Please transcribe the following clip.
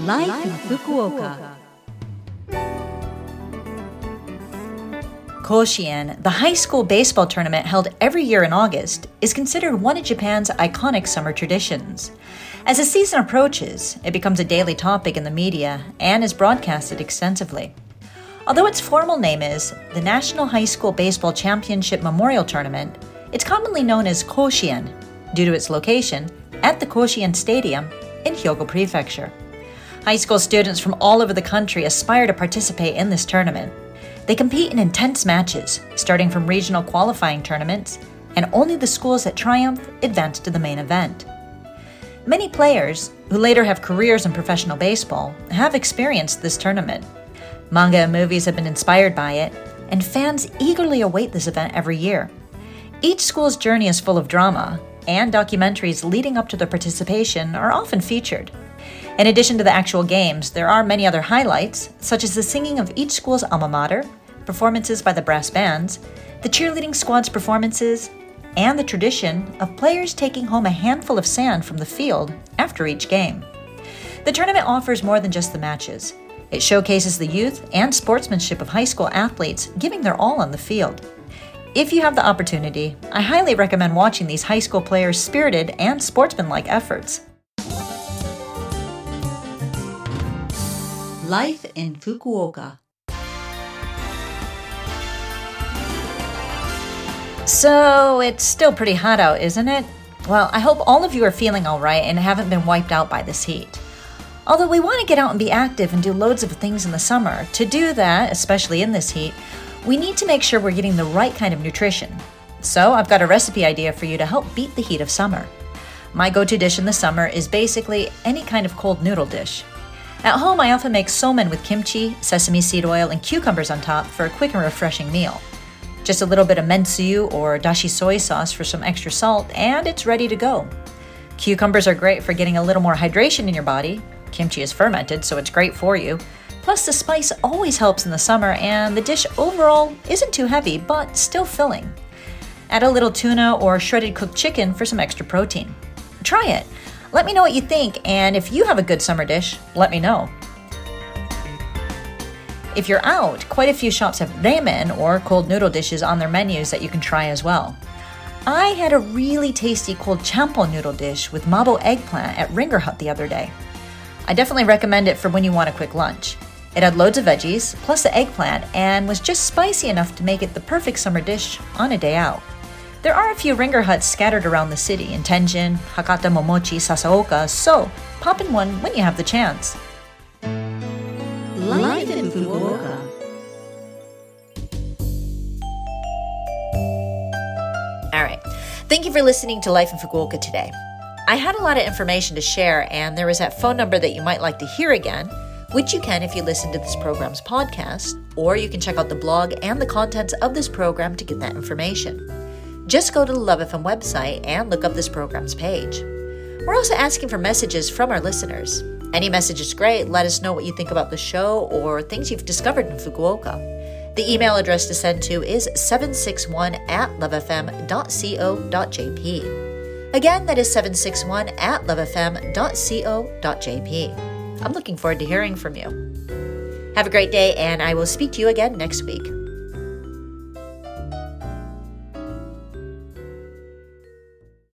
Life in Fukuoka. Koshien, the high school baseball tournament held every year in August, is considered one of Japan's iconic summer traditions. As the season approaches, it becomes a daily topic in the media and is broadcasted extensively. Although its formal name is the National High School Baseball Championship Memorial Tournament, it's commonly known as Koshien due to its location at the Koshien Stadium in Hyogo Prefecture. High school students from all over the country aspire to participate in this tournament. They compete in intense matches, starting from regional qualifying tournaments, and only the schools that triumph advance to the main event. Many players, who later have careers in professional baseball, have experienced this tournament. Manga and movies have been inspired by it, and fans eagerly await this event every year. Each school's journey is full of drama, and documentaries leading up to their participation are often featured. In addition to the actual games, there are many other highlights, such as the singing of each school's alma mater, performances by the brass bands, the cheerleading squad's performances, and the tradition of players taking home a handful of sand from the field after each game. The tournament offers more than just the matches. It showcases the youth and sportsmanship of high school athletes giving their all on the field. If you have the opportunity, I highly recommend watching these high school players' spirited and sportsmanlike efforts. Life in Fukuoka. So, it's still pretty hot out, isn't it? Well, I hope all of you are feeling alright and haven't been wiped out by this heat. Although we want to get out and be active and do loads of things in the summer, to do that, especially in this heat, we need to make sure we're getting the right kind of nutrition. So, I've got a recipe idea for you to help beat the heat of summer. My go to dish in the summer is basically any kind of cold noodle dish. At home, I often make somen with kimchi, sesame seed oil, and cucumbers on top for a quick and refreshing meal. Just a little bit of mentsuyu or dashi soy sauce for some extra salt, and it's ready to go. Cucumbers are great for getting a little more hydration in your body. Kimchi is fermented, so it's great for you. Plus, the spice always helps in the summer, and the dish overall isn't too heavy, but still filling. Add a little tuna or shredded cooked chicken for some extra protein. Try it. Let me know what you think, and if you have a good summer dish, let me know. If you're out, quite a few shops have ramen or cold noodle dishes on their menus that you can try as well. I had a really tasty cold champon noodle dish with mabo eggplant at Ringer Hut the other day. I definitely recommend it for when you want a quick lunch. It had loads of veggies, plus the eggplant, and was just spicy enough to make it the perfect summer dish on a day out. There are a few Ringer huts scattered around the city in Tenjin, Hakata Momochi, Sasaoka, so pop in one when you have the chance. Life in Fukuoka. All right. Thank you for listening to Life in Fukuoka today. I had a lot of information to share, and there is that phone number that you might like to hear again which you can if you listen to this program's podcast, or you can check out the blog and the contents of this program to get that information. Just go to the Love FM website and look up this program's page. We're also asking for messages from our listeners. Any message is great. Let us know what you think about the show or things you've discovered in Fukuoka. The email address to send to is 761 at lovefm.co.jp. Again, that is 761 at lovefm.co.jp. I'm looking forward to hearing from you. Have a great day, and I will speak to you again next week.